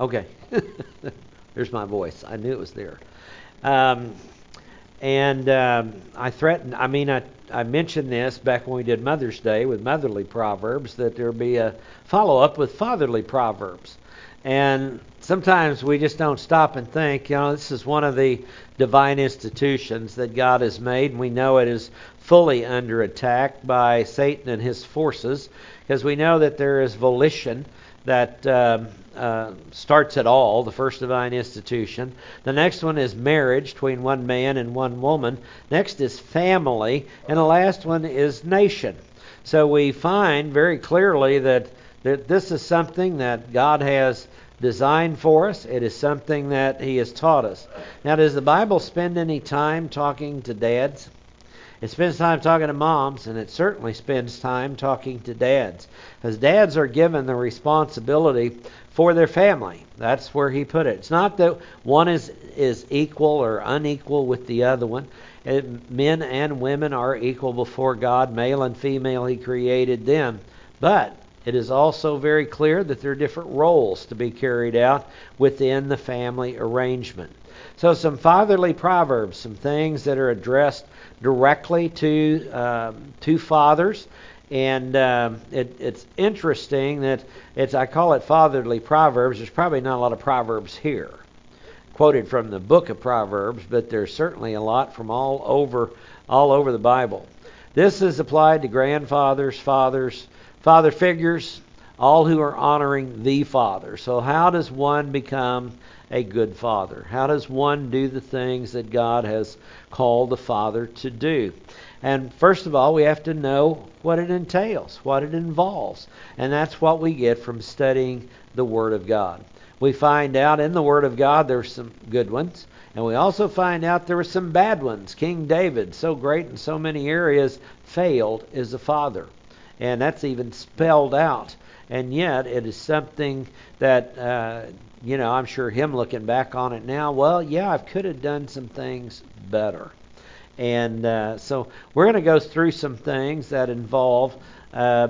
Okay. There's my voice. I knew it was there. Um, and um, I threatened, I mean, I, I mentioned this back when we did Mother's Day with motherly proverbs, that there would be a follow up with fatherly proverbs. And sometimes we just don't stop and think, you know, this is one of the divine institutions that God has made, and we know it is fully under attack by Satan and his forces, because we know that there is volition that um, uh, starts it all, the first divine institution. The next one is marriage between one man and one woman. Next is family. And the last one is nation. So we find very clearly that, that this is something that God has designed for us. It is something that He has taught us. Now, does the Bible spend any time talking to dads? It spends time talking to moms, and it certainly spends time talking to dads. Because dads are given the responsibility for their family. That's where he put it. It's not that one is, is equal or unequal with the other one. It, men and women are equal before God, male and female, he created them. But it is also very clear that there are different roles to be carried out within the family arrangement. So, some fatherly proverbs, some things that are addressed directly to um, to fathers, and um, it, it's interesting that it's I call it fatherly proverbs. There's probably not a lot of proverbs here, quoted from the book of Proverbs, but there's certainly a lot from all over all over the Bible. This is applied to grandfathers, fathers, father figures, all who are honoring the Father. So, how does one become a good father? How does one do the things that God has called the Father to do? And first of all, we have to know what it entails, what it involves. And that's what we get from studying the Word of God. We find out in the Word of God there's some good ones, and we also find out there were some bad ones. King David, so great in so many areas, failed as a father. And that's even spelled out. And yet, it is something that uh, you know, I'm sure him looking back on it now, well, yeah, I could have done some things better. And uh, so we're going to go through some things that involve uh,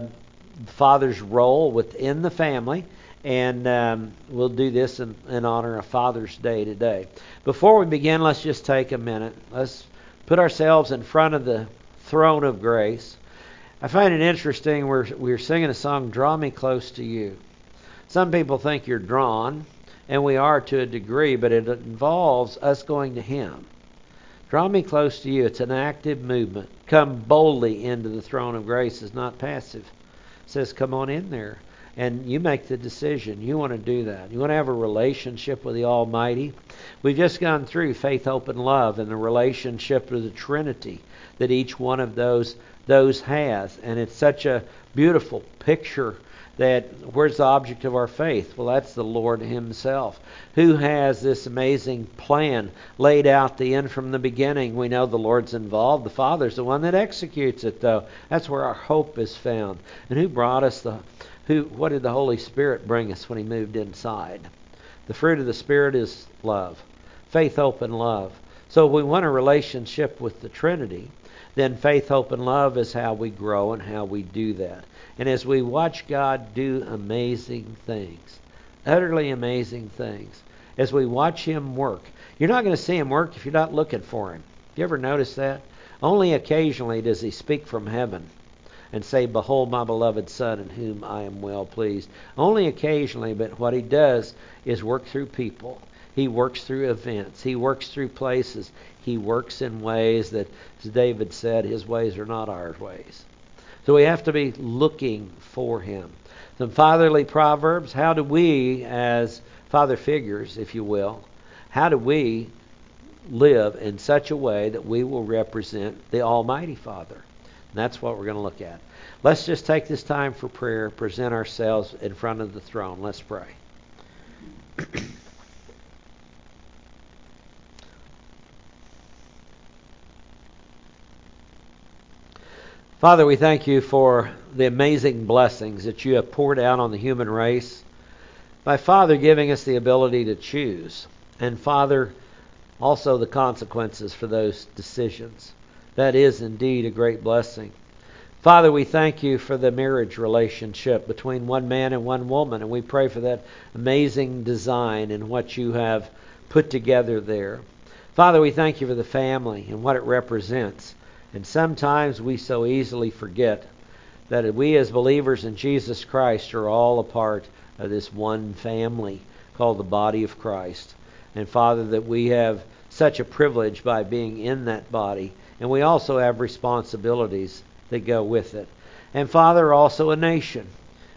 father's role within the family. And um, we'll do this in, in honor of Father's Day today. Before we begin, let's just take a minute. Let's put ourselves in front of the throne of grace. I find it interesting. We're, we're singing a song, Draw Me Close to You. Some people think you're drawn, and we are to a degree, but it involves us going to Him. Draw me close to you. It's an active movement. Come boldly into the throne of grace It's not passive. It says, come on in there. And you make the decision. You want to do that. You want to have a relationship with the Almighty. We've just gone through faith, hope, and love and the relationship with the Trinity that each one of those those has. And it's such a beautiful picture that where's the object of our faith? Well, that's the Lord Himself, who has this amazing plan laid out the end from the beginning. We know the Lord's involved. The Father's the one that executes it, though. That's where our hope is found. And who brought us the who? What did the Holy Spirit bring us when He moved inside? The fruit of the Spirit is love, faith, hope, and love. So we want a relationship with the Trinity. Then faith, hope, and love is how we grow and how we do that. And as we watch God do amazing things, utterly amazing things, as we watch Him work, you're not going to see Him work if you're not looking for Him. You ever notice that? Only occasionally does He speak from heaven and say, Behold my beloved Son, in whom I am well pleased. Only occasionally, but what He does is work through people. He works through events. He works through places. He works in ways that, as David said, His ways are not our ways. So we have to be looking for him. Some fatherly proverbs. How do we, as father figures, if you will, how do we live in such a way that we will represent the Almighty Father? And that's what we're going to look at. Let's just take this time for prayer, present ourselves in front of the throne. Let's pray. Father, we thank you for the amazing blessings that you have poured out on the human race by, Father, giving us the ability to choose. And, Father, also the consequences for those decisions. That is indeed a great blessing. Father, we thank you for the marriage relationship between one man and one woman, and we pray for that amazing design and what you have put together there. Father, we thank you for the family and what it represents. And sometimes we so easily forget that we as believers in Jesus Christ are all a part of this one family called the body of Christ. And Father, that we have such a privilege by being in that body. And we also have responsibilities that go with it. And Father, also a nation.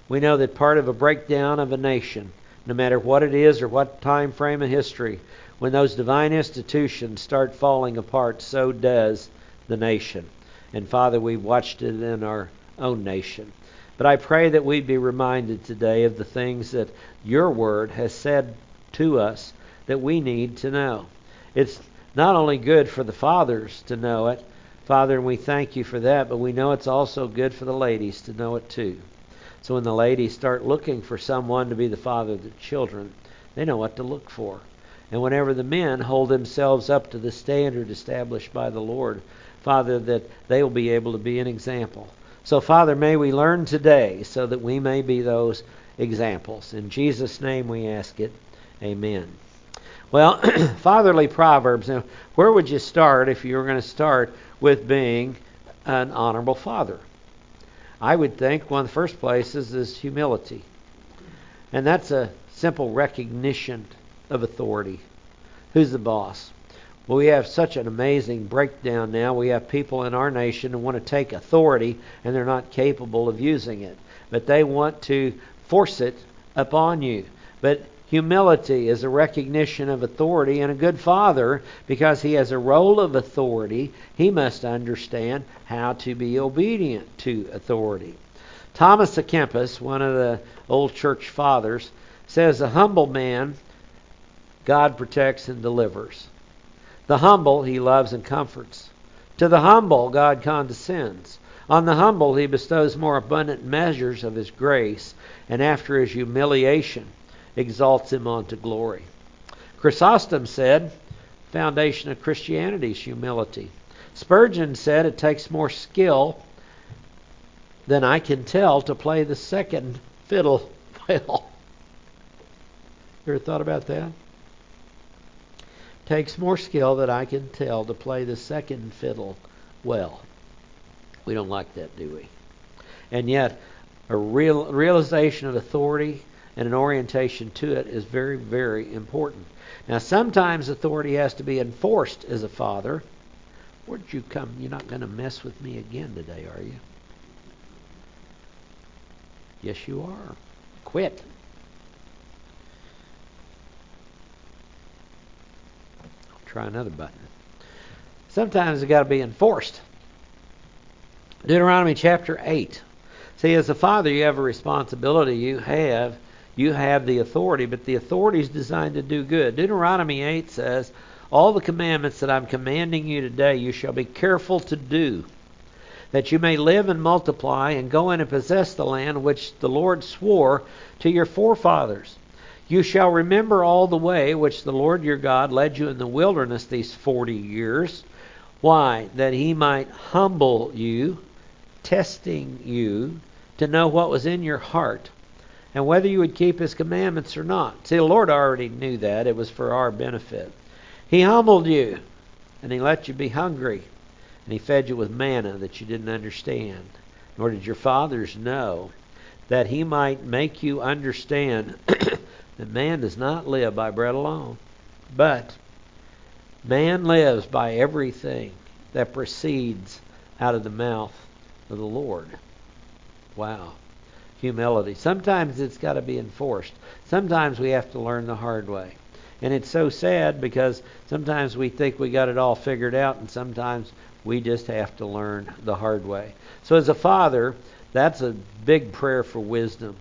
We know that part of a breakdown of a nation, no matter what it is or what time frame of history, when those divine institutions start falling apart, so does the nation. And Father, we've watched it in our own nation. But I pray that we'd be reminded today of the things that your word has said to us that we need to know. It's not only good for the fathers to know it, Father, and we thank you for that, but we know it's also good for the ladies to know it too. So when the ladies start looking for someone to be the father of the children, they know what to look for. And whenever the men hold themselves up to the standard established by the Lord, Father, that they will be able to be an example. So, Father, may we learn today so that we may be those examples. In Jesus' name we ask it. Amen. Well, fatherly proverbs. Now, where would you start if you were going to start with being an honorable father? I would think one of the first places is humility. And that's a simple recognition of authority. Who's the boss? Well, we have such an amazing breakdown now. We have people in our nation who want to take authority and they're not capable of using it. But they want to force it upon you. But Humility is a recognition of authority, and a good father, because he has a role of authority, he must understand how to be obedient to authority. Thomas à Kempis, one of the old church fathers, says, A humble man God protects and delivers. The humble he loves and comforts. To the humble God condescends. On the humble he bestows more abundant measures of his grace, and after his humiliation exalts him unto glory. Chrysostom said, foundation of Christianity is humility. Spurgeon said it takes more skill than I can tell to play the second fiddle well. You ever thought about that? Takes more skill than I can tell to play the second fiddle well. We don't like that, do we? And yet, a real realization of authority and an orientation to it is very, very important. Now, sometimes authority has to be enforced as a father. Where'd you come? You're not going to mess with me again today, are you? Yes, you are. Quit. Try another button. Sometimes it's got to be enforced. Deuteronomy chapter 8. See, as a father, you have a responsibility. You have you have the authority, but the authority is designed to do good. Deuteronomy 8 says, All the commandments that I'm commanding you today, you shall be careful to do, that you may live and multiply and go in and possess the land which the Lord swore to your forefathers. You shall remember all the way which the Lord your God led you in the wilderness these forty years. Why? That he might humble you, testing you, to know what was in your heart and whether you would keep his commandments or not. See, the Lord already knew that. It was for our benefit. He humbled you, and he let you be hungry, and he fed you with manna that you didn't understand, nor did your fathers know, that he might make you understand that man does not live by bread alone, but man lives by everything that proceeds out of the mouth of the Lord. Wow humility. Sometimes it's got to be enforced. Sometimes we have to learn the hard way. And it's so sad because sometimes we think we got it all figured out, and sometimes we just have to learn the hard way. So, as a father, that's a big prayer for wisdom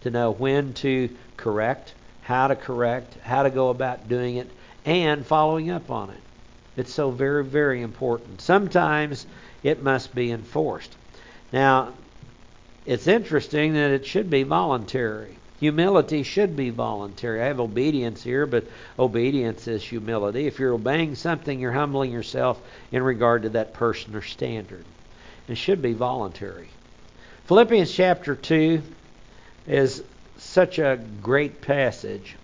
to know when to correct, how to correct, how to go about doing it, and following up on it. It's so very, very important. Sometimes it must be enforced. Now, it's interesting that it should be voluntary. Humility should be voluntary. I have obedience here, but obedience is humility. If you're obeying something, you're humbling yourself in regard to that person or standard. and should be voluntary. Philippians chapter 2 is such a great passage.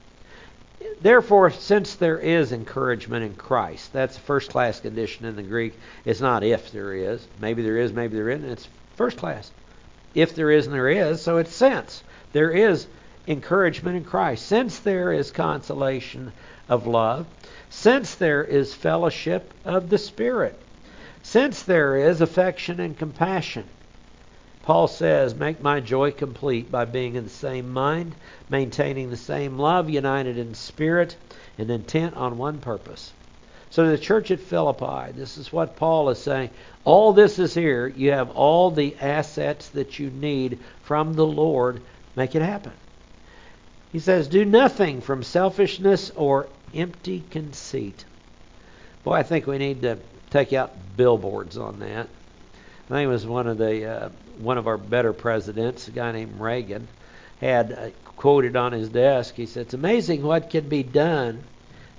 Therefore, since there is encouragement in Christ, that's first class condition in the Greek. It's not if there is. Maybe there is, maybe there isn't. It's first class. If there is and there is, so it's since. There is encouragement in Christ. Since there is consolation of love, since there is fellowship of the Spirit, since there is affection and compassion. Paul says, Make my joy complete by being in the same mind, maintaining the same love, united in spirit, and intent on one purpose. So, the church at Philippi, this is what Paul is saying. All this is here. You have all the assets that you need from the Lord. Make it happen. He says, Do nothing from selfishness or empty conceit. Boy, I think we need to take out billboards on that. I think it was one of the uh, one of our better presidents, a guy named Reagan, had uh, quoted on his desk. He said, "It's amazing what can be done,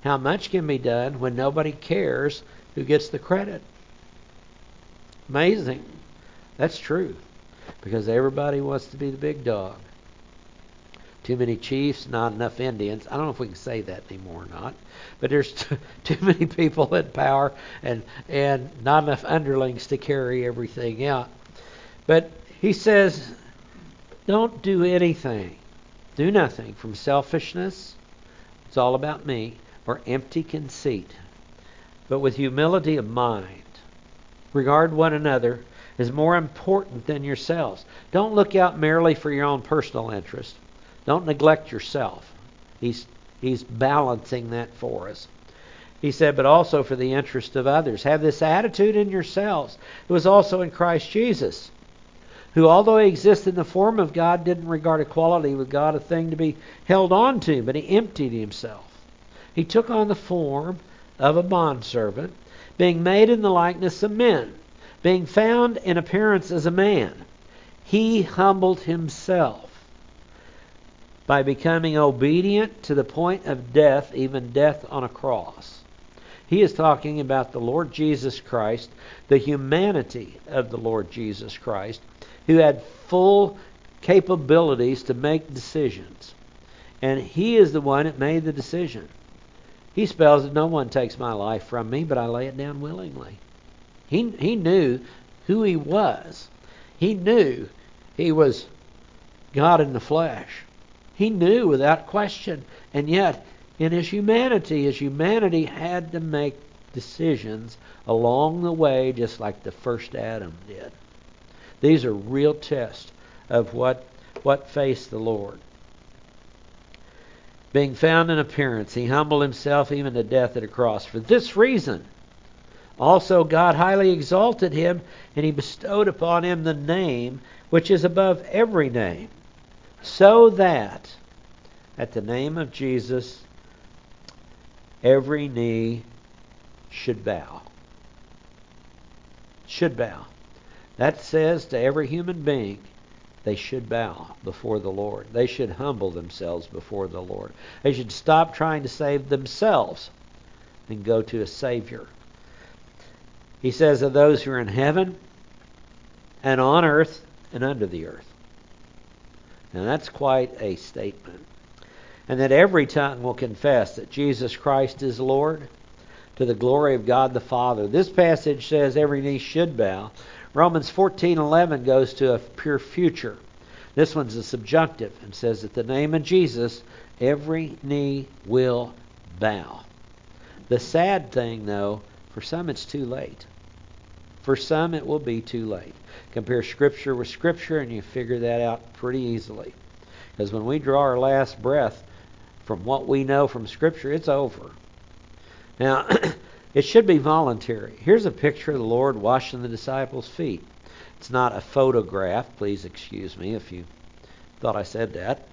how much can be done when nobody cares who gets the credit." Amazing. That's true, because everybody wants to be the big dog. Too many chiefs, not enough Indians. I don't know if we can say that anymore or not. But there's too, too many people in power and and not enough underlings to carry everything out. But he says, don't do anything. Do nothing from selfishness. It's all about me or empty conceit. But with humility of mind, regard one another as more important than yourselves. Don't look out merely for your own personal interest don't neglect yourself. He's, he's balancing that for us. He said, but also for the interest of others. Have this attitude in yourselves. It was also in Christ Jesus, who, although he existed in the form of God, didn't regard equality with God a thing to be held on to, but he emptied himself. He took on the form of a bondservant, being made in the likeness of men, being found in appearance as a man. He humbled himself by becoming obedient to the point of death, even death on a cross. He is talking about the Lord Jesus Christ, the humanity of the Lord Jesus Christ, who had full capabilities to make decisions. And he is the one that made the decision. He spells that no one takes my life from me, but I lay it down willingly. He, he knew who he was. He knew he was God in the flesh. He knew without question. And yet, in his humanity, his humanity had to make decisions along the way, just like the first Adam did. These are real tests of what, what faced the Lord. Being found in appearance, he humbled himself even to death at a cross. For this reason, also God highly exalted him, and he bestowed upon him the name which is above every name so that at the name of Jesus every knee should bow. Should bow. That says to every human being, they should bow before the Lord. They should humble themselves before the Lord. They should stop trying to save themselves and go to a Savior. He says of those who are in heaven and on earth and under the earth. And that's quite a statement. And that every tongue will confess that Jesus Christ is Lord to the glory of God the Father. This passage says every knee should bow. Romans 14:11 goes to a pure future. This one's a subjunctive and says that the name of Jesus every knee will bow. The sad thing though, for some it's too late. For some it will be too late. Compare Scripture with Scripture, and you figure that out pretty easily. Because when we draw our last breath from what we know from Scripture, it's over. Now, it should be voluntary. Here's a picture of the Lord washing the disciples' feet. It's not a photograph. Please excuse me if you thought I said that.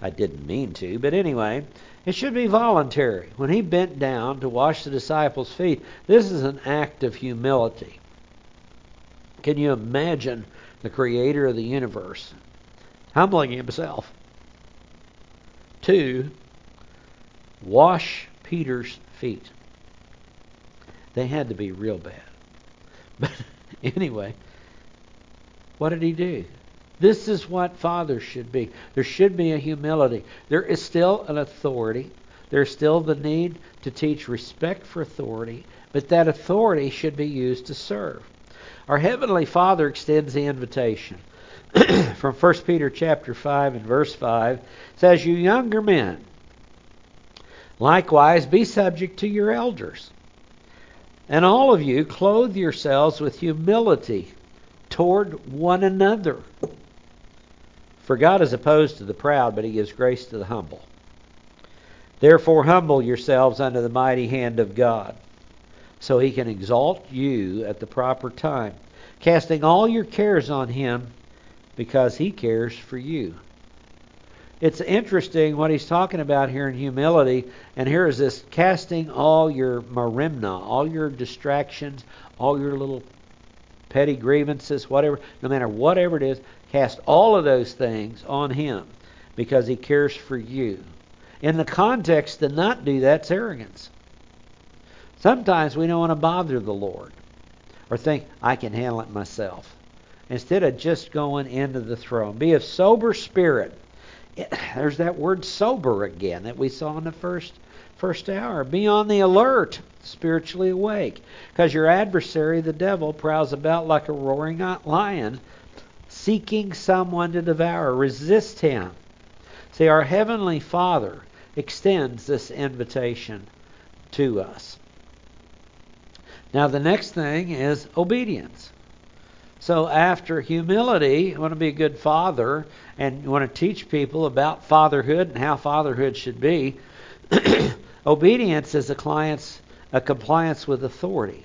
I didn't mean to. But anyway, it should be voluntary. When he bent down to wash the disciples' feet, this is an act of humility. Can you imagine the creator of the universe humbling himself to wash Peter's feet? They had to be real bad. But anyway, What did he do? This is what fathers should be. There should be a humility. There is still an authority. There's still the need to teach respect for authority, but that authority should be used to serve. Our heavenly Father extends the invitation. From 1 Peter chapter 5 and verse 5 says, "You younger men, likewise be subject to your elders, and all of you clothe yourselves with humility toward one another." For God is opposed to the proud, but he gives grace to the humble. Therefore, humble yourselves under the mighty hand of God, so he can exalt you at the proper time, casting all your cares on him because he cares for you. It's interesting what he's talking about here in humility, and here is this casting all your merimna, all your distractions, all your little petty grievances, whatever, no matter whatever it is, Cast all of those things on Him because He cares for you. In the context, to not do that's arrogance. Sometimes we don't want to bother the Lord or think, I can handle it myself. Instead of just going into the throne. Be of sober spirit. There's that word sober again that we saw in the first first hour. Be on the alert, spiritually awake, because your adversary, the devil, prowls about like a roaring lion, seeking someone to devour. Resist him. See, our Heavenly Father extends this invitation to us. Now, the next thing is obedience. So, after humility, you want to be a good father and you want to teach people about fatherhood and how fatherhood should be. obedience is a, client's, a compliance with authority.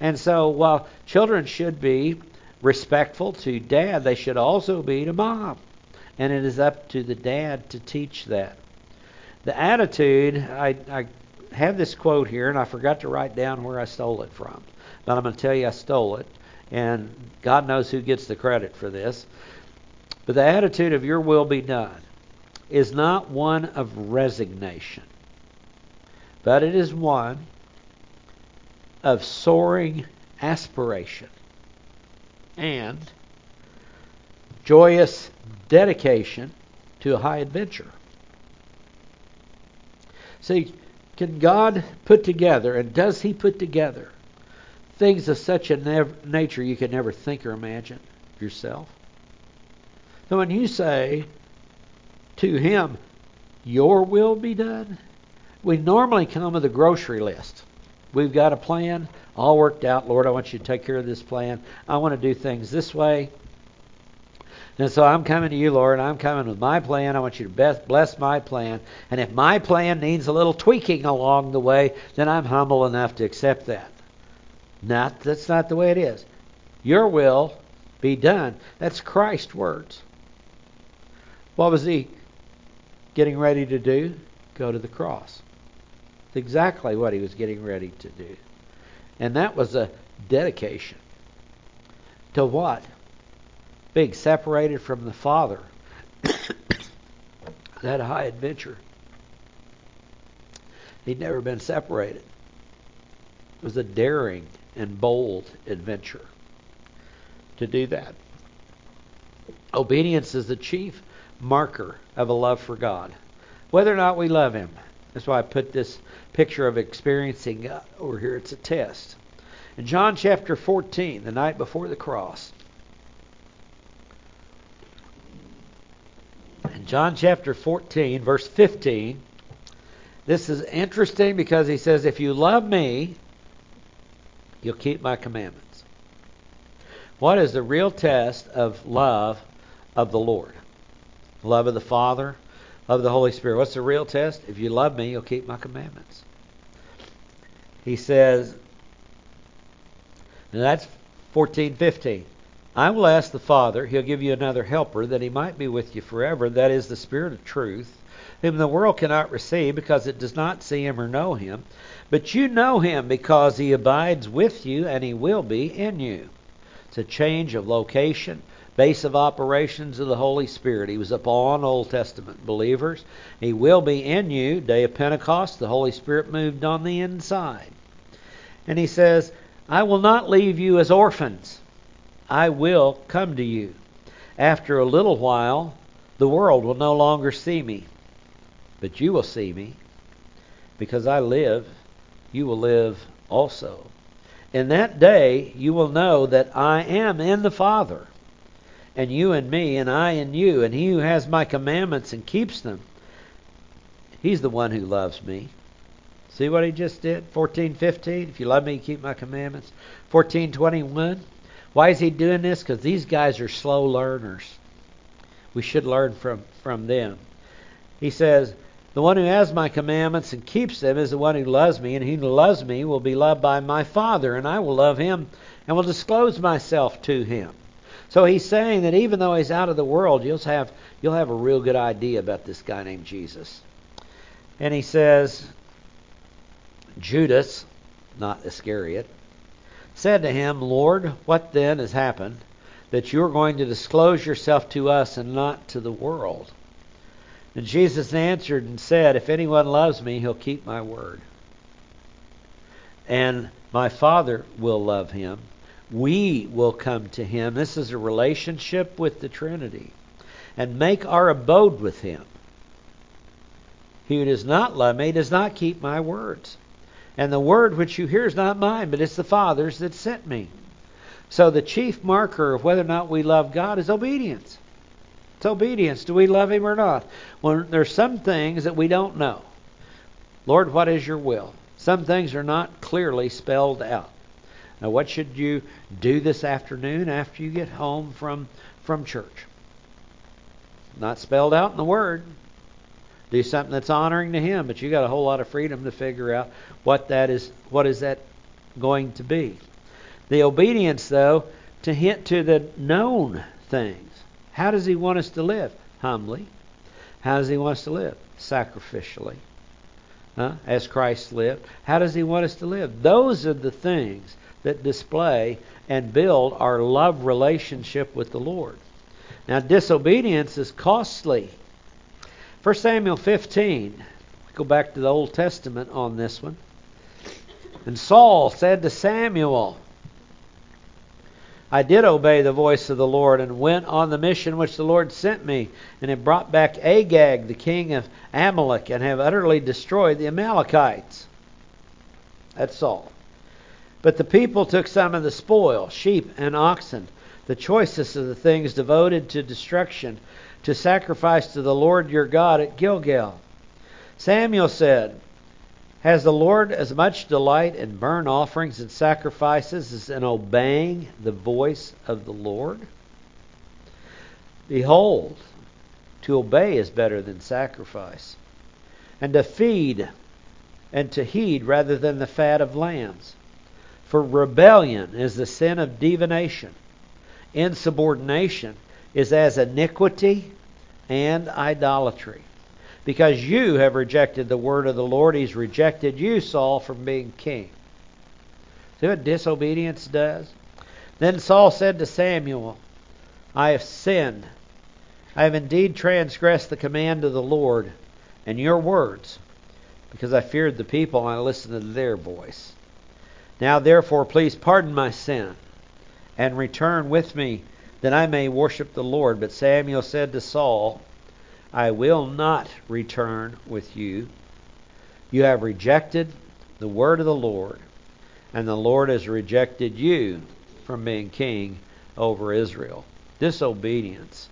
And so, while children should be respectful to dad, they should also be to mom. And it is up to the dad to teach that. The attitude, I, I have this quote here, and I forgot to write down where I stole it from. But I'm going to tell you I stole it, and God knows who gets the credit for this. But the attitude of your will be done is not one of resignation, but it is one of soaring aspiration and joyous dedication to a high adventure. See, can God put together, and does He put together, things of such a nev- nature you can never think or imagine yourself? So when you say to Him, Your will be done, we normally come with a grocery list. We've got a plan all worked out. Lord, I want you to take care of this plan. I want to do things this way. And so I'm coming to you, Lord. I'm coming with my plan. I want you to bless my plan. And if my plan needs a little tweaking along the way, then I'm humble enough to accept that. Not that's not the way it is. Your will be done. That's Christ's words. What was he getting ready to do? Go to the cross. It's exactly what he was getting ready to do. And that was a dedication. To what? Being separated from the Father. that high adventure. He'd never been separated. It was a daring and bold adventure to do that. Obedience is the chief marker of a love for God. Whether or not we love Him, that's why I put this picture of experiencing God over here. It's a test. In John chapter 14, the night before the cross, in John chapter 14, verse 15, this is interesting because he says, If you love me, you'll keep my commandments. What is the real test of love of the Lord? Love of the Father, love of the Holy Spirit. What's the real test? If you love me, you'll keep my commandments. He says, and that's 14, 15. I will ask the Father, he'll give you another helper, that he might be with you forever. That is the Spirit of truth, whom the world cannot receive because it does not see him or know him. But you know him because he abides with you and he will be in you. It's a change of location base of operations of the Holy Spirit. He was upon Old Testament believers. He will be in you. Day of Pentecost, the Holy Spirit moved on the inside. And he says, I will not leave you as orphans. I will come to you. After a little while, the world will no longer see me, but you will see me. Because I live, you will live also. In that day, you will know that I am in the Father, and you in me, and I in you. And he who has my commandments and keeps them, he's the one who loves me. See what he just did? 14:15. If you love me, keep my commandments. 14:21. Why is he doing this? Because these guys are slow learners. We should learn from, from them. He says, The one who has my commandments and keeps them is the one who loves me, and he who loves me will be loved by my Father, and I will love him and will disclose myself to him. So he's saying that even though he's out of the world, you'll have you'll have a real good idea about this guy named Jesus. And he says, Judas, not Iscariot, said to him, Lord, what then has happened that you are going to disclose yourself to us and not to the world? And Jesus answered and said, If anyone loves me, he'll keep my word. And my Father will love him. We will come to him. This is a relationship with the Trinity. And make our abode with him. He who does not love me does not keep my words. And the word which you hear is not mine, but it's the Father's that sent me. So the chief marker of whether or not we love God is obedience. It's obedience. Do we love Him or not? Well, there's some things that we don't know. Lord, what is your will? Some things are not clearly spelled out. Now, what should you do this afternoon after you get home from, from church? Not spelled out in the Word. Do something that's honoring to him but you got a whole lot of freedom to figure out what that is what is that going to be. The obedience though to hint to the known things. How does he want us to live? Humbly. How does he want us to live? Sacrificially. Huh? as christ lived. How does he want us to live? Those are the things that display and build our love relationship with the lord now disobedience is costly 1 Samuel 15. We Go back to the Old Testament on this one. And Saul said to Samuel, I did obey the voice of the Lord and went on the mission which the Lord sent me, and have brought back Agag, the king of Amalek, and have utterly destroyed the Amalekites. That's Saul. But the people took some of the spoil, sheep and oxen, the choicest of the things devoted to destruction, to sacrifice to the Lord your God at Gilgal. Samuel said, Has the Lord as much delight in burnt offerings and sacrifices as in obeying the voice of the Lord? Behold, to obey is better than sacrifice, and to feed and to heed rather than the fat of lambs. For rebellion is the sin of divination, insubordination is as iniquity and idolatry. Because you have rejected the word of the Lord, he's rejected you, Saul, from being king. See what disobedience does? Then Saul said to Samuel, I have sinned. I have indeed transgressed the command of the Lord and your words, because I feared the people and I listened to their voice. Now therefore, please pardon my sin and return with me that I may worship the Lord. But Samuel said to Saul, I will not return with you. You have rejected the word of the Lord, and the Lord has rejected you from being king over Israel. Disobedience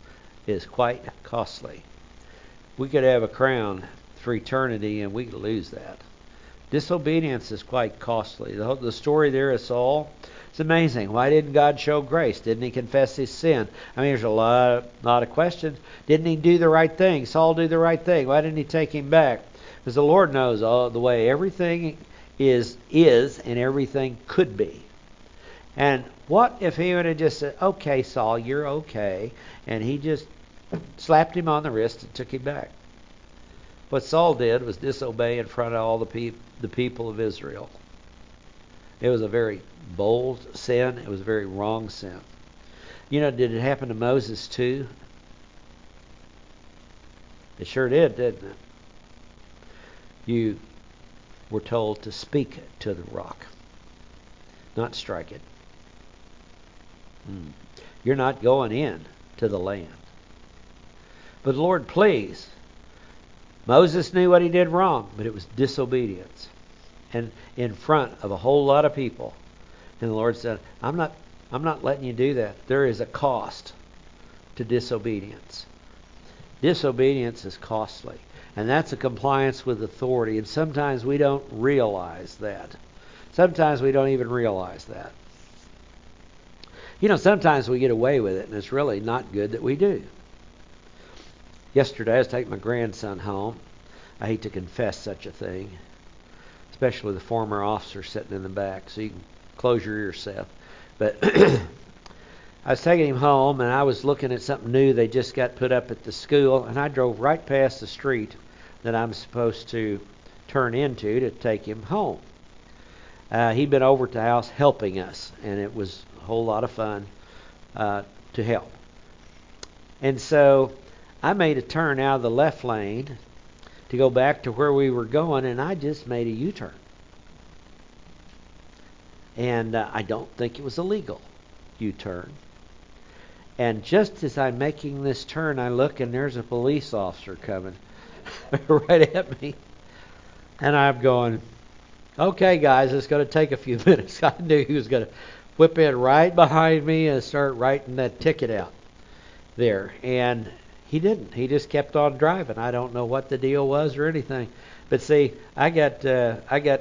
is quite costly. We could have a crown for eternity, and we could lose that. Disobedience is quite costly. The, the story there is Saul it's amazing. Why didn't God show grace? Didn't he confess his sin? I mean, there's a lot, lot of questions. Didn't he do the right thing? Saul do the right thing? Why didn't he take him back? Because the Lord knows all the way everything is is and everything could be. And what if he would have just said, "Okay, Saul, you're okay," and he just slapped him on the wrist and took him back? What Saul did was disobey in front of all the, pe- the people of Israel. It was a very bold sin. It was a very wrong sin. You know, did it happen to Moses too? It sure did, didn't it? You were told to speak to the rock, not strike it. Hmm. you're not going in to the land. But Lord, please. Moses knew what he did wrong, but it was disobedience. And in front of a whole lot of people. And the Lord said, I'm not I'm not letting you do that. There is a cost to disobedience. Disobedience is costly. And that's a compliance with authority. And sometimes we don't realize that. Sometimes we don't even realize that. You know, sometimes we get away with it, and it's really not good that we do. Yesterday, I was taking my grandson home. I hate to confess such a thing, especially a former officer sitting in the back, so you can close your ears, Seth. But I was taking him home, and I was looking at something new they just got put up at the school, and I drove right past the street that I'm supposed to turn into to take him home. Uh, he'd been over to the house helping us, and it was a whole lot of fun uh, to help. And so I made a turn out of the left lane to go back to where we were going, and I just made a U turn. And uh, I don't think it was a legal U turn. And just as I'm making this turn, I look and there's a police officer coming right at me. And I'm going, okay, guys, it's going to take a few minutes. I knew he was going to whip in right behind me and start writing that ticket out there. And he didn't. He just kept on driving. I don't know what the deal was or anything. But see, I got uh, I got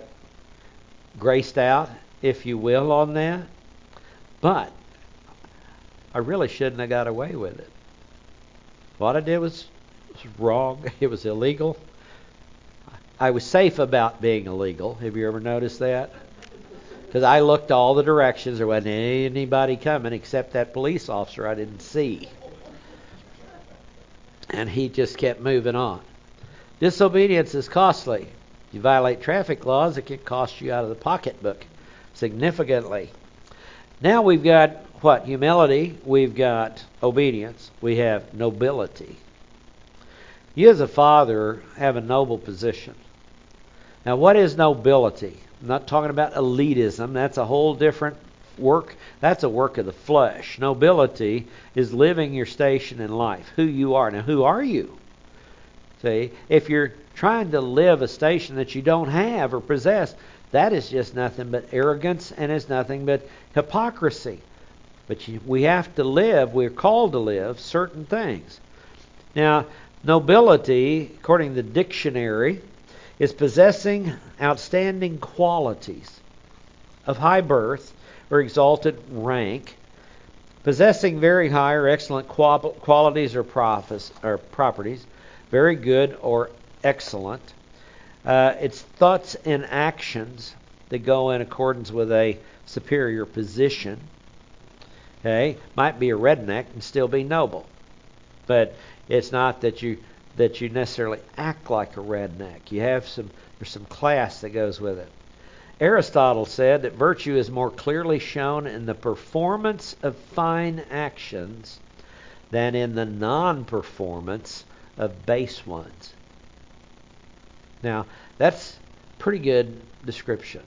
graced out, if you will, on that. But I really shouldn't have got away with it. What I did was, was wrong. It was illegal. I was safe about being illegal. Have you ever noticed that? Because I looked all the directions. There wasn't anybody coming except that police officer I didn't see. And he just kept moving on. Disobedience is costly. You violate traffic laws, it can cost you out of the pocketbook significantly. Now we've got what? Humility. We've got obedience. We have nobility. You, as a father, have a noble position. Now, what is nobility? I'm not talking about elitism. That's a whole different work. That's a work of the flesh. Nobility is living your station in life, who you are. Now, who are you? See, if you're trying to live a station that you don't have or possess, that is just nothing but arrogance and is nothing but hypocrisy. But you, we have to live, we're called to live certain things. Now, nobility, according to the dictionary, is possessing outstanding qualities of high birth or exalted rank, possessing very high or excellent qualities or, properties, very good or excellent. Uh, it's thoughts and actions that go in accordance with a superior position. Okay, might be a redneck and still be noble, but it's not that you that you necessarily act like a redneck. You have some there's some class that goes with it. Aristotle said that virtue is more clearly shown in the performance of fine actions than in the non-performance of base ones. Now, that's pretty good description.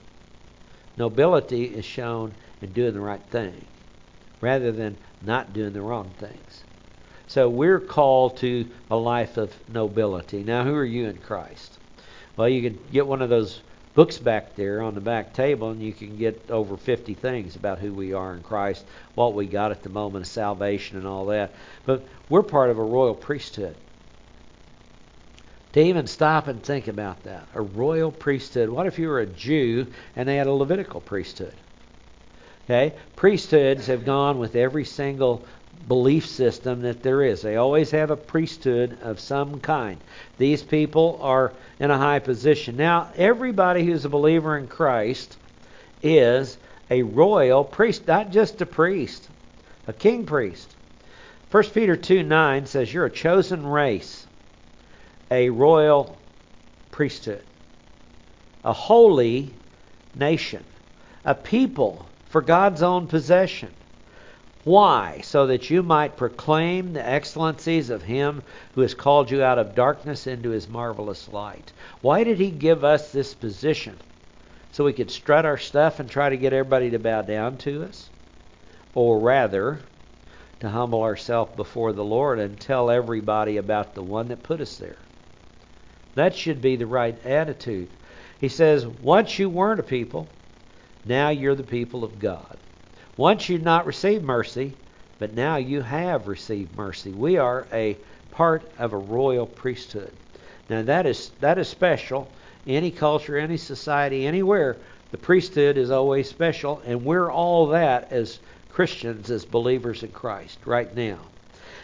Nobility is shown in doing the right thing rather than not doing the wrong things. So we're called to a life of nobility. Now, who are you in Christ? Well, you can get one of those books back there on the back table, and you can get over 50 things about who we are in Christ, what we got at the moment of salvation, and all that. But we're part of a royal priesthood. To even stop and think about that. A royal priesthood. What if you were a Jew and they had a Levitical priesthood? Okay? Priesthoods have gone with every single belief system that there is. They always have a priesthood of some kind. These people are in a high position. Now, everybody who's a believer in Christ is a royal priest, not just a priest, a king priest. 1 Peter 2 9 says, You're a chosen race, a royal priesthood, a holy nation, a people for God's own possession. Why? So that you might proclaim the excellencies of Him who has called you out of darkness into His marvelous light. Why did He give us this position? So we could strut our stuff and try to get everybody to bow down to us? Or rather, to humble ourselves before the Lord and tell everybody about the one that put us there. That should be the right attitude. He says, once you weren't a people, now you're the people of God. Once you did not received mercy, but now you have received mercy. We are a part of a royal priesthood. Now that is that is special. Any culture, any society, anywhere, the priesthood is always special, and we're all that as Christians, as believers in Christ right now.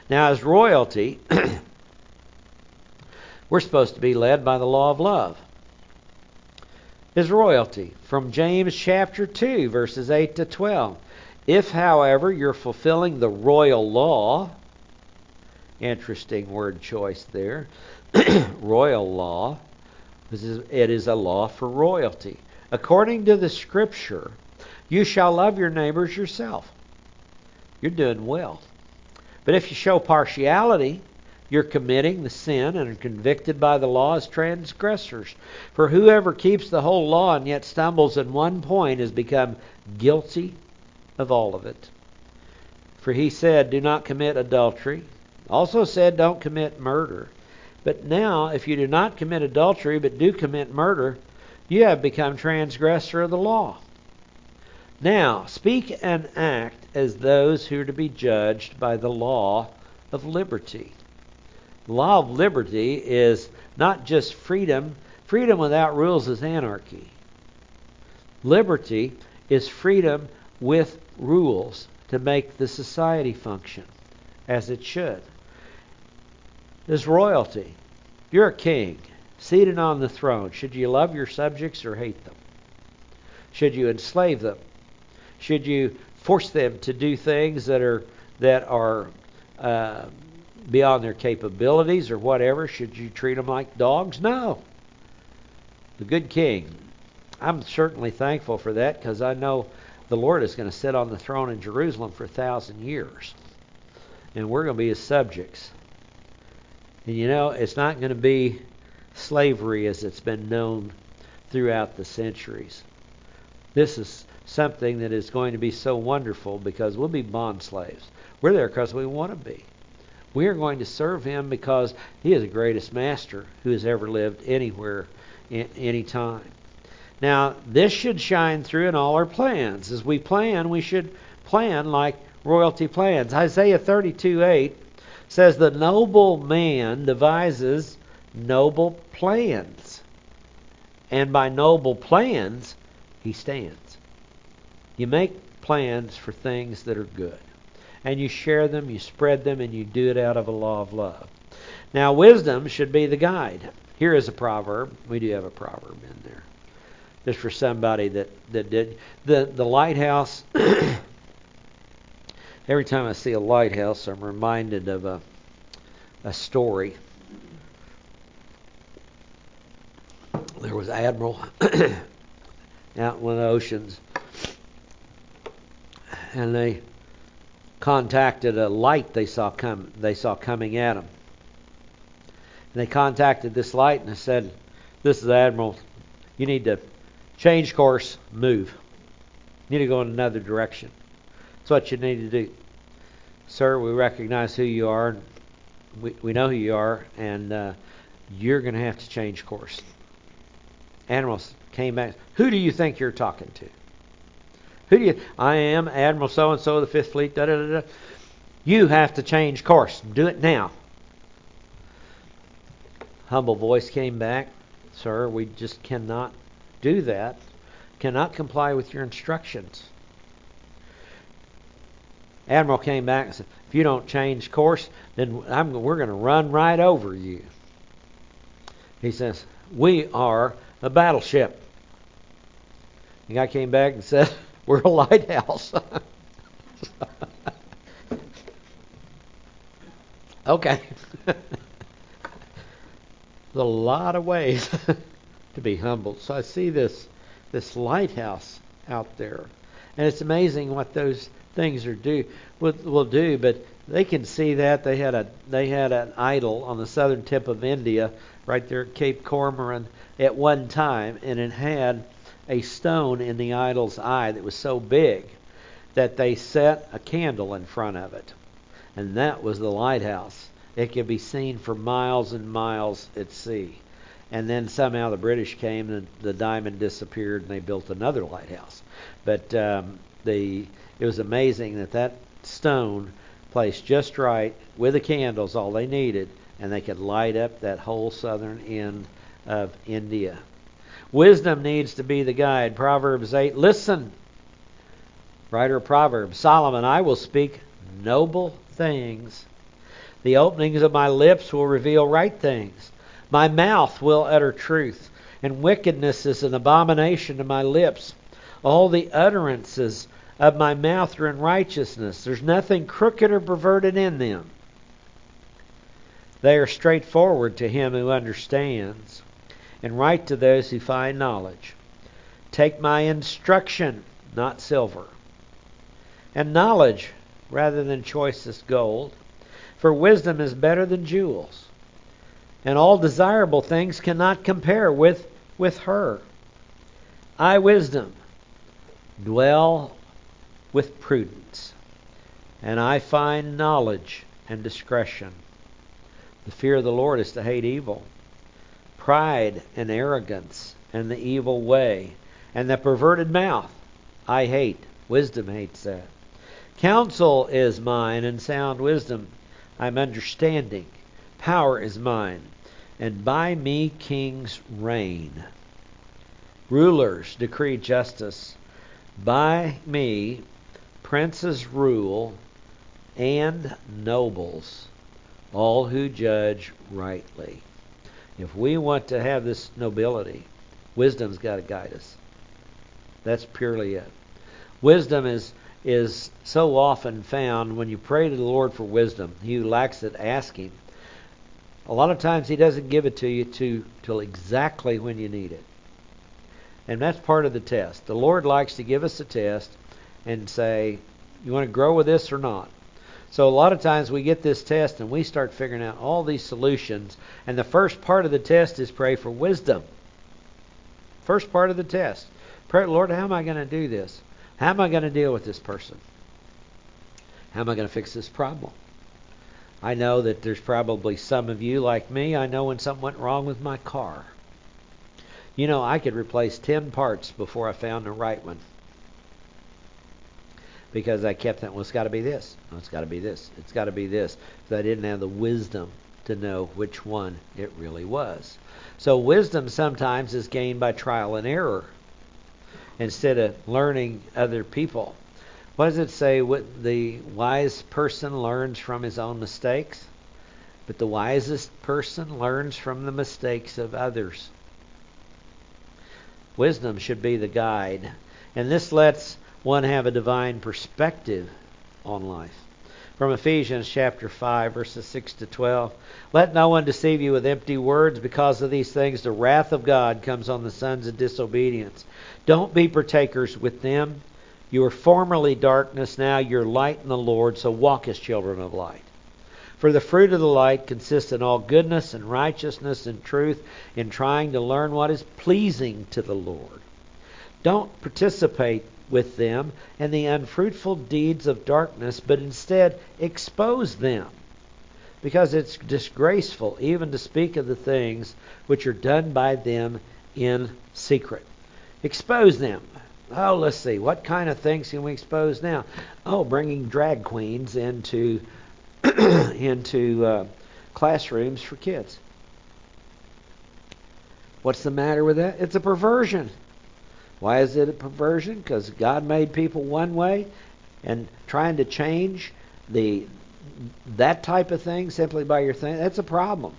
Now, as royalty, we're supposed to be led by the law of love. Is royalty from James chapter 2, verses 8 to 12. If, however, you're fulfilling the royal law, interesting word choice there, royal law, it is a law for royalty. According to the scripture, you shall love your neighbors yourself you're doing well. But if you show partiality, you're committing the sin and are convicted by the law as transgressors. For whoever keeps the whole law and yet stumbles in one point has become guilty of all of it. For he said, Do not commit adultery. Also said, Don't commit murder. But now, if you do not commit adultery but do commit murder, you have become transgressor of the law. Now, speak and act as those who are to be judged by the law of liberty. The law of liberty is not just freedom, freedom without rules is anarchy. Liberty is freedom with rules to make the society function as it should. There's royalty. You're a king, seated on the throne. Should you love your subjects or hate them? Should you enslave them should you force them to do things that are that are uh, beyond their capabilities or whatever? Should you treat them like dogs? No. The good king. I'm certainly thankful for that because I know the Lord is going to sit on the throne in Jerusalem for a thousand years. And we're going to be his subjects. And you know, it's not going to be slavery as it's been known throughout the centuries. This is something that is going to be so wonderful because we'll be bond slaves. We're there because we want to be. We are going to serve him because he is the greatest master who has ever lived anywhere, any time. Now, this should shine through in all our plans. As we plan, we should plan like royalty plans. Isaiah 32:8 says, The noble man devises noble plans, and by noble plans he stands. You make plans for things that are good. And you share them, you spread them, and you do it out of a law of love. Now, wisdom should be the guide. Here is a proverb. We do have a proverb in there. Just for somebody that, that did. The, the lighthouse, every time I see a lighthouse, I'm reminded of a, a story. There was Admiral out in the oceans and they contacted a light they saw come they saw coming at them. And they contacted this light and they said, "This is Admiral. You need to change course, move. You need to go in another direction. That's what you need to do, sir. We recognize who you are. We we know who you are, and uh, you're going to have to change course." Admirals came back. Who do you think you're talking to? Who do you? I am Admiral so and so of the Fifth Fleet. Da, da, da, da. You have to change course. Do it now. Humble voice came back, Sir, we just cannot do that. Cannot comply with your instructions. Admiral came back and said, If you don't change course, then I'm, we're going to run right over you. He says, We are a battleship. The guy came back and said, we're a lighthouse. okay. There's a lot of ways to be humbled. So I see this this lighthouse out there, and it's amazing what those things are do will, will do. But they can see that they had a they had an idol on the southern tip of India, right there at Cape Comorin, at one time, and it had a stone in the idol's eye that was so big that they set a candle in front of it. and that was the lighthouse. It could be seen for miles and miles at sea. And then somehow the British came and the diamond disappeared and they built another lighthouse. But um, the it was amazing that that stone placed just right with the candles, all they needed, and they could light up that whole southern end of India. Wisdom needs to be the guide. Proverbs 8 Listen, writer of Proverbs, Solomon, I will speak noble things. The openings of my lips will reveal right things. My mouth will utter truth, and wickedness is an abomination to my lips. All the utterances of my mouth are in righteousness. There's nothing crooked or perverted in them. They are straightforward to him who understands, and right to those who find knowledge. Take my instruction, not silver, and knowledge rather than choicest gold, for wisdom is better than jewels, and all desirable things cannot compare with, with her. I, wisdom, dwell with prudence, and I find knowledge and discretion. The fear of the Lord is to hate evil, pride and arrogance, and the evil way, and the perverted mouth. I hate. Wisdom hates that. Counsel is mine, and sound wisdom. I'm understanding. Power is mine, and by me kings reign. Rulers decree justice. By me princes rule, and nobles, all who judge rightly. If we want to have this nobility, wisdom's got to guide us. That's purely it. Wisdom is is so often found when you pray to the Lord for wisdom. He who lacks it, ask Him. A lot of times He doesn't give it to you to till exactly when you need it. And that's part of the test. The Lord likes to give us a test and say, You want to grow with this or not? So a lot of times we get this test and we start figuring out all these solutions. And the first part of the test is pray for wisdom. First part of the test. Pray, Lord, how am I going to do this? How am I going to deal with this person? How am I going to fix this problem? I know that there's probably some of you like me. I know when something went wrong with my car. You know, I could replace 10 parts before I found the right one. Because I kept thinking, well, it's got to be this. It's got to be this. It's got to be this. Because I didn't have the wisdom to know which one it really was. So, wisdom sometimes is gained by trial and error instead of learning other people. What does it say? What the wise person learns from his own mistakes, but the wisest person learns from the mistakes of others. Wisdom should be the guide. And this lets one have a divine perspective on life. From Ephesians chapter 5, verses 6 to 12. Let no one deceive you with empty words. Because of these things, the wrath of God comes on the sons of disobedience. Don't be partakers with them. You were formerly darkness, now you're light in the Lord, so walk as children of light. For the fruit of the light consists in all goodness and righteousness and truth, in trying to learn what is pleasing to the Lord. Don't participate with them in the unfruitful deeds of darkness, but instead expose them. Because it's disgraceful even to speak of the things which are done by them in secret. Expose them. Oh, let's see. What kind of things can we expose now? Oh, bringing drag queens into into uh, classrooms for kids. What's the matter with that? It's a perversion. Why is it a perversion? Because God made people one way, and trying to change the that type of thing simply by your thing that's a problem.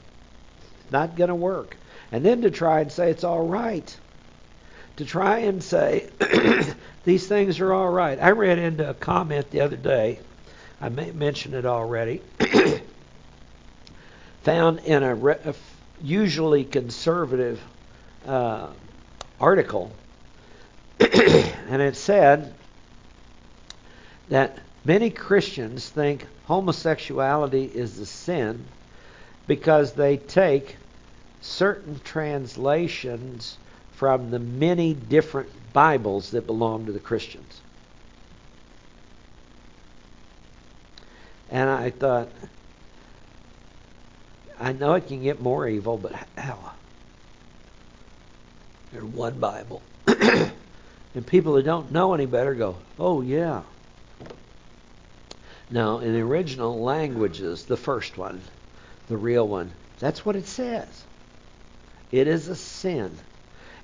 It's not going to work. And then to try and say it's all right. To try and say these things are all right. I read into a comment the other day I may mention it already, found in a, re- a usually conservative uh, article, and it said that many Christians think homosexuality is a sin because they take certain translations from the many different Bibles that belong to the Christians. And I thought, I know it can get more evil, but how? there's one Bible. and people who don't know any better go, oh, yeah. Now, in the original languages, the first one, the real one, that's what it says. It is a sin.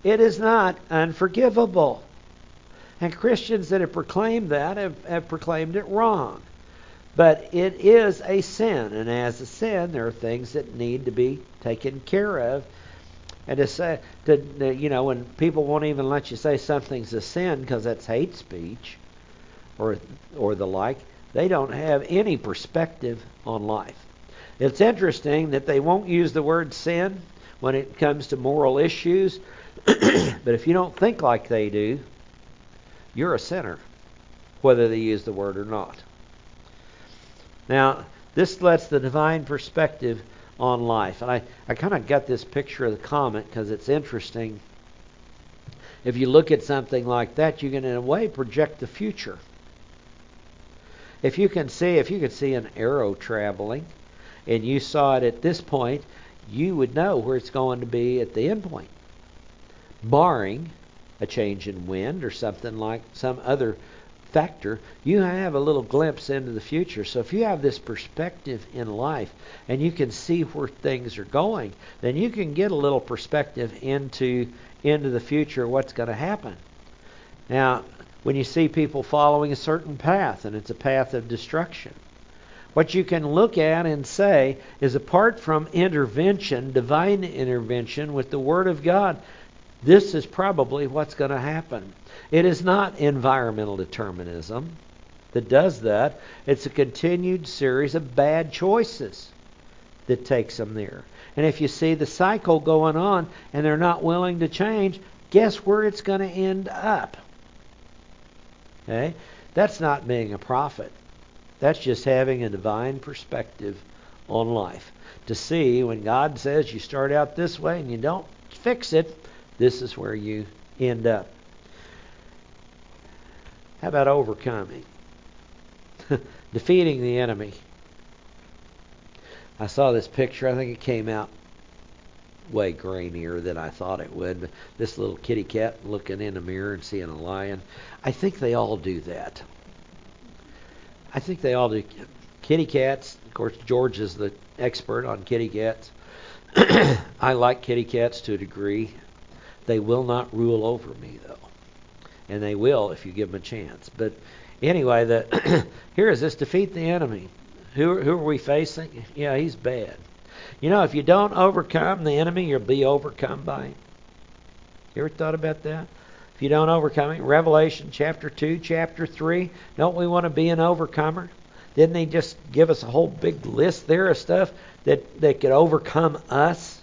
It is not unforgivable. And Christians that have proclaimed that have, have proclaimed it wrong. But it is a sin, and as a sin, there are things that need to be taken care of. And to say, to, you know, when people won't even let you say something's a sin because that's hate speech, or or the like, they don't have any perspective on life. It's interesting that they won't use the word sin when it comes to moral issues, but if you don't think like they do, you're a sinner, whether they use the word or not. Now, this lets the divine perspective on life. And I, I kind of got this picture of the comet because it's interesting. If you look at something like that, you can, in a way, project the future. If you can see, if you could see an arrow traveling, and you saw it at this point, you would know where it's going to be at the end point, barring a change in wind or something like some other factor, you have a little glimpse into the future. So if you have this perspective in life and you can see where things are going, then you can get a little perspective into into the future what's going to happen. Now, when you see people following a certain path and it's a path of destruction, what you can look at and say is apart from intervention, divine intervention with the Word of God, this is probably what's going to happen. It is not environmental determinism that does that. It's a continued series of bad choices that takes them there. And if you see the cycle going on and they're not willing to change, guess where it's going to end up? Okay? That's not being a prophet. That's just having a divine perspective on life. To see when God says you start out this way and you don't fix it, this is where you end up. How about overcoming? Defeating the enemy. I saw this picture. I think it came out way grainier than I thought it would. This little kitty cat looking in a mirror and seeing a lion. I think they all do that. I think they all do. Kitty cats. Of course, George is the expert on kitty cats. I like kitty cats to a degree. They will not rule over me, though. And they will if you give them a chance. But anyway, the here is this defeat the enemy. Who, who are we facing? Yeah, he's bad. You know, if you don't overcome the enemy, you'll be overcome by him. You ever thought about that? If you don't overcome it, Revelation chapter 2, chapter 3, don't we want to be an overcomer? Didn't he just give us a whole big list there of stuff that, that could overcome us?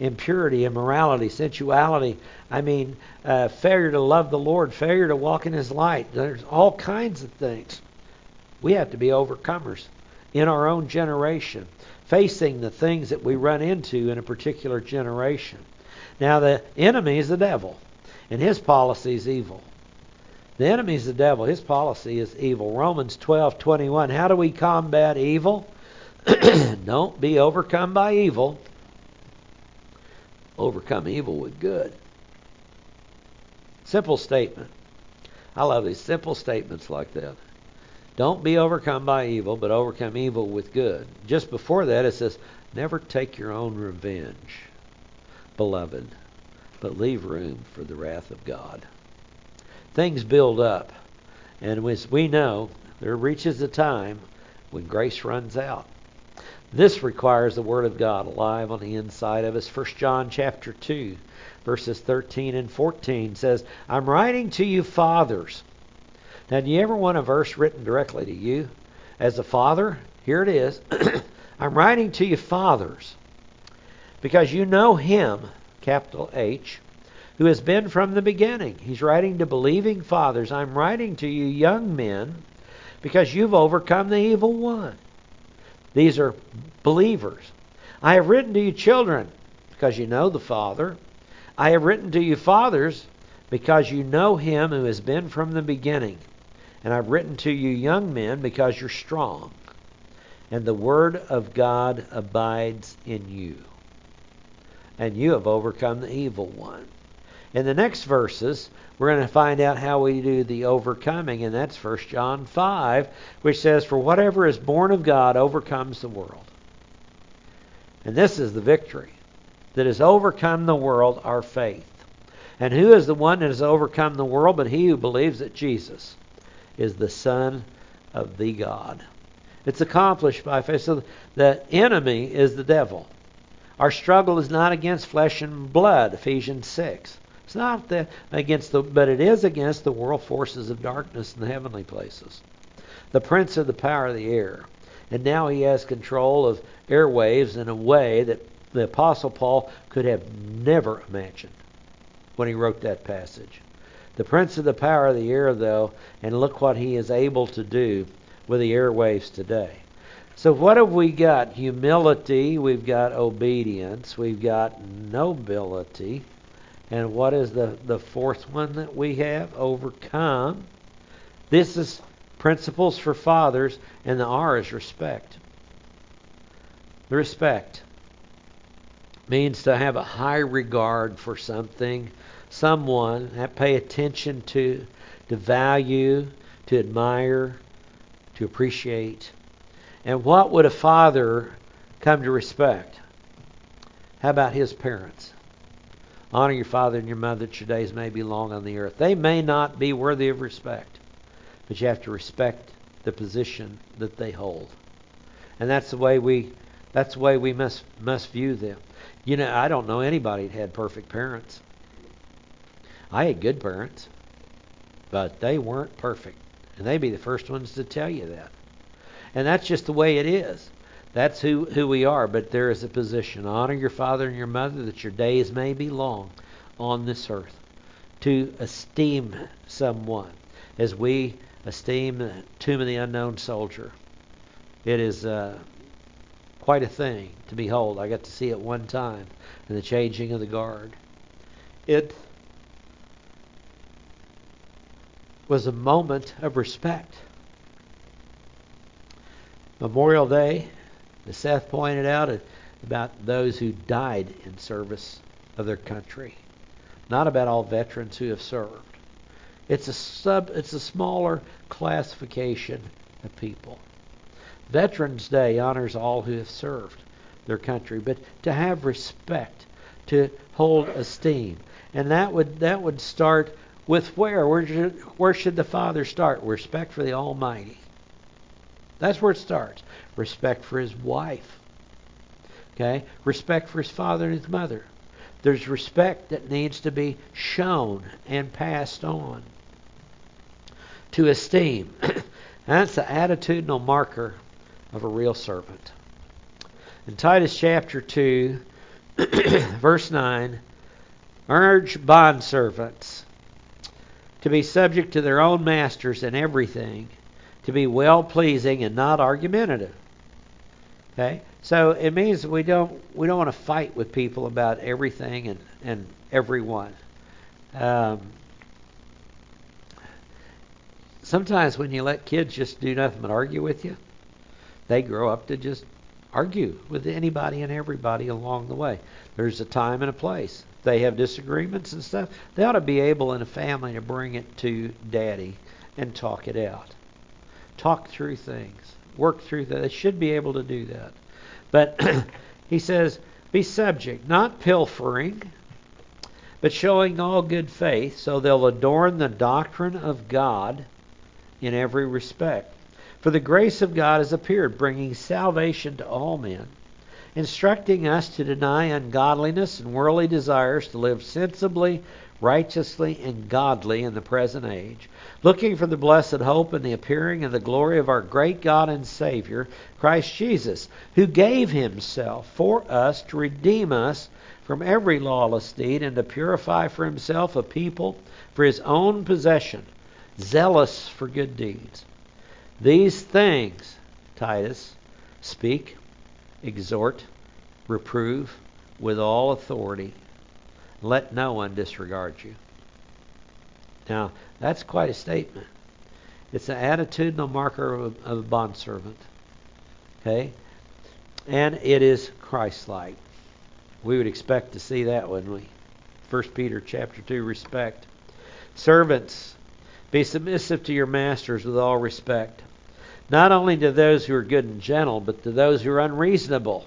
Impurity, immorality, sensuality. I mean, uh, failure to love the Lord, failure to walk in His light. There's all kinds of things. We have to be overcomers in our own generation, facing the things that we run into in a particular generation. Now, the enemy is the devil, and his policy is evil. The enemy is the devil. His policy is evil. Romans 12:21. How do we combat evil? Don't be overcome by evil, overcome evil with good. Simple statement. I love these simple statements like that. Don't be overcome by evil, but overcome evil with good. Just before that, it says, Never take your own revenge, beloved, but leave room for the wrath of God. Things build up, and as we know, there reaches a time when grace runs out. This requires the Word of God alive on the inside of us. 1 John chapter 2, verses 13 and 14 says, I'm writing to you fathers. Now, do you ever want a verse written directly to you? As a father, here it is. I'm writing to you fathers because you know him, capital H, who has been from the beginning. He's writing to believing fathers. I'm writing to you young men because you've overcome the evil one. These are believers. I have written to you, children, because you know the Father. I have written to you, fathers, because you know him who has been from the beginning. And I've written to you, young men, because you're strong. and the word of God abides in you. And you have overcome the evil one. In the next verses, we're going to find out how we do the overcoming, and that's 1 John 5, which says, For whatever is born of God overcomes the world. And this is the victory that has overcome the world, our faith. And who is the one that has overcome the world but he who believes that Jesus is the Son of the God? It's accomplished by faith. So the enemy is the devil. Our struggle is not against flesh and blood, Ephesians 6. It's not the, against the, but it is against the world forces of darkness in the heavenly places. The prince of the power of the air. And now he has control of airwaves in a way that the Apostle Paul could have never imagined when he wrote that passage. The prince of the power of the air, though, and look what he is able to do with the airwaves today. So, what have we got? Humility, we've got obedience, we've got nobility, and what is the, the fourth one that we have? Overcome. This is principles for fathers, and the R is respect. The respect means to have a high regard for something, someone, pay attention to, to value, to admire, to appreciate. And what would a father come to respect? How about his parents? Honor your father and your mother that your days may be long on the earth. They may not be worthy of respect, but you have to respect the position that they hold. And that's the way we that's the way we must must view them. You know, I don't know anybody that had perfect parents. I had good parents, but they weren't perfect. And they'd be the first ones to tell you that. And that's just the way it is. That's who, who we are. But there is a position. Honor your father and your mother that your days may be long on this earth. To esteem someone as we esteem the tomb of the unknown soldier. It is uh, quite a thing to behold. I got to see it one time in the changing of the guard. It was a moment of respect. Memorial Day, as Seth pointed out, about those who died in service of their country, not about all veterans who have served. It's a sub. It's a smaller classification of people. Veterans Day honors all who have served their country, but to have respect, to hold esteem, and that would that would start with where? Where should, where should the father start? Respect for the Almighty. That's where it starts. Respect for his wife. Okay? Respect for his father and his mother. There's respect that needs to be shown and passed on. To esteem. That's the attitudinal marker of a real servant. In Titus chapter 2, verse 9, urge bondservants to be subject to their own masters in everything, to be well pleasing and not argumentative. Okay? So it means we don't we don't want to fight with people about everything and, and everyone. Um, sometimes when you let kids just do nothing but argue with you, they grow up to just argue with anybody and everybody along the way. There's a time and a place they have disagreements and stuff, they ought to be able in a family to bring it to daddy and talk it out. Talk through things. Work through that. They should be able to do that. But he says, be subject, not pilfering, but showing all good faith, so they'll adorn the doctrine of God in every respect. For the grace of God has appeared, bringing salvation to all men instructing us to deny ungodliness and worldly desires, to live sensibly, righteously, and godly in the present age, looking for the blessed hope and the appearing of the glory of our great God and Savior, Christ Jesus, who gave himself for us to redeem us from every lawless deed and to purify for himself a people for his own possession, zealous for good deeds. These things, Titus, speak exhort, reprove with all authority. Let no one disregard you. Now, that's quite a statement. It's an attitudinal marker of a, of a bondservant. Okay? And it is Christ-like. We would expect to see that, wouldn't we? 1 Peter chapter 2, respect. Servants, be submissive to your masters with all respect, not only to those who are good and gentle, but to those who are unreasonable.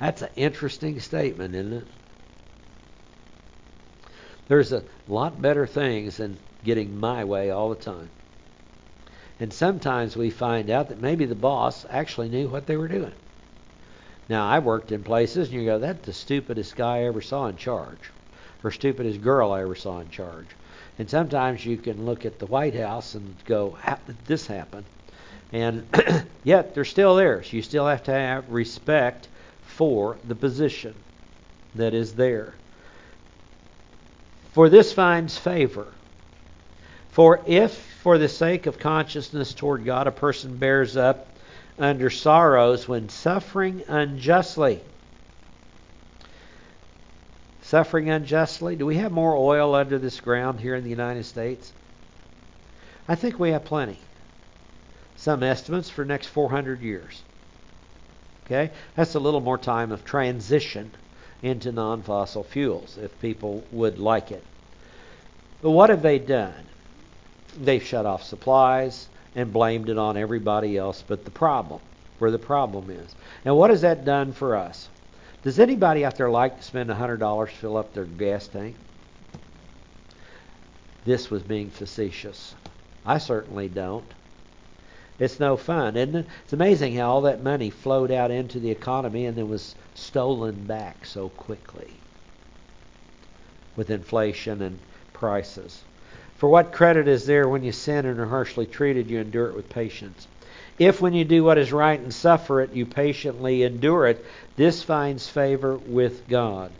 That's an interesting statement, isn't it? There's a lot better things than getting my way all the time. And sometimes we find out that maybe the boss actually knew what they were doing. Now, I worked in places, and you go, that's the stupidest guy I ever saw in charge, or stupidest girl I ever saw in charge. And sometimes you can look at the White House and go, how did this happen? And yet they're still there. So you still have to have respect for the position that is there. For this finds favor. For if, for the sake of consciousness toward God, a person bears up under sorrows when suffering unjustly, suffering unjustly, do we have more oil under this ground here in the United States? I think we have plenty. Some estimates for next 400 years. Okay? That's a little more time of transition into non fossil fuels if people would like it. But what have they done? They've shut off supplies and blamed it on everybody else but the problem, where the problem is. Now, what has that done for us? Does anybody out there like to spend $100 to fill up their gas tank? This was being facetious. I certainly don't. It's no fun, isn't it? It's amazing how all that money flowed out into the economy and then was stolen back so quickly with inflation and prices. For what credit is there when you sin and are harshly treated, you endure it with patience? If when you do what is right and suffer it, you patiently endure it, this finds favor with God.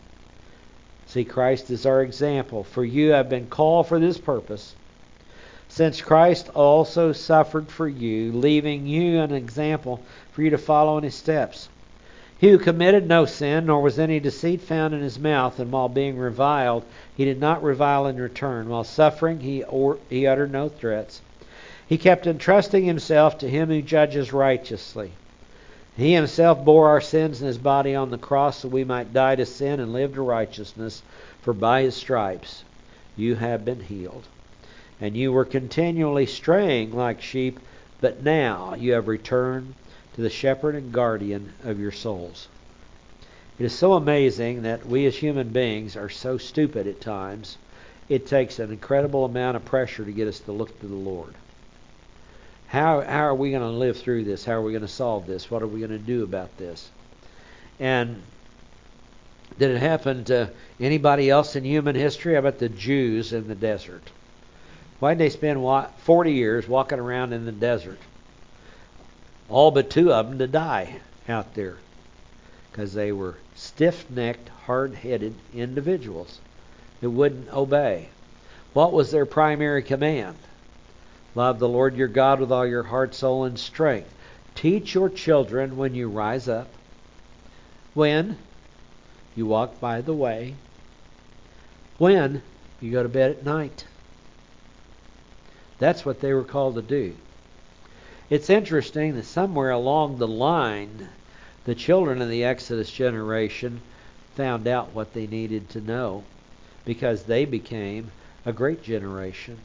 See, Christ is our example. For you have been called for this purpose since Christ also suffered for you, leaving you an example for you to follow in his steps. He who committed no sin, nor was any deceit found in his mouth, and while being reviled, he did not revile in return. While suffering, he, or, he uttered no threats. He kept entrusting himself to him who judges righteously. He himself bore our sins in his body on the cross so we might die to sin and live to righteousness, for by his stripes you have been healed and you were continually straying like sheep, but now you have returned to the shepherd and guardian of your souls. It is so amazing that we as human beings are so stupid at times. It takes an incredible amount of pressure to get us to look to the Lord. How, how are we going to live through this? How are we going to solve this? What are we going to do about this? And did it happen to anybody else in human history? How about the Jews in the desert? Why did they spend 40 years walking around in the desert? All but two of them to die out there because they were stiff necked, hard headed individuals that wouldn't obey. What was their primary command? Love the Lord your God with all your heart, soul, and strength. Teach your children when you rise up, when you walk by the way, when you go to bed at night. That's what they were called to do. It's interesting that somewhere along the line, the children of the Exodus generation found out what they needed to know because they became a great generation,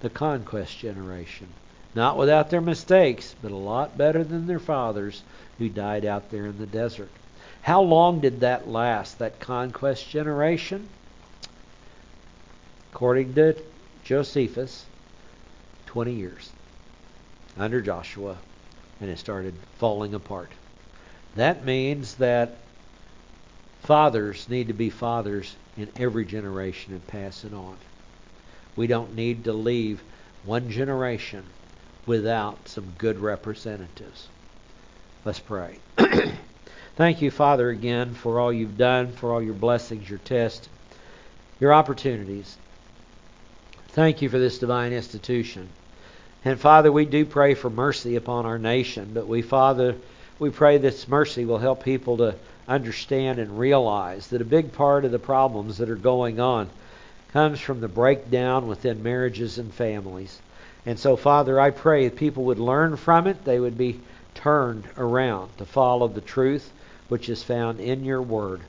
the conquest generation. Not without their mistakes, but a lot better than their fathers who died out there in the desert. How long did that last, that conquest generation? According to Josephus, 20 years under Joshua, and it started falling apart. That means that fathers need to be fathers in every generation and pass it on. We don't need to leave one generation without some good representatives. Let's pray. Thank you, Father, again for all you've done, for all your blessings, your tests, your opportunities. Thank you for this divine institution. And Father, we do pray for mercy upon our nation, but we, Father, we pray this mercy will help people to understand and realize that a big part of the problems that are going on comes from the breakdown within marriages and families. And so, Father, I pray that people would learn from it. They would be turned around to follow the truth which is found in your word.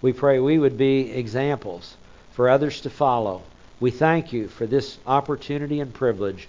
We pray we would be examples for others to follow. We thank you for this opportunity and privilege.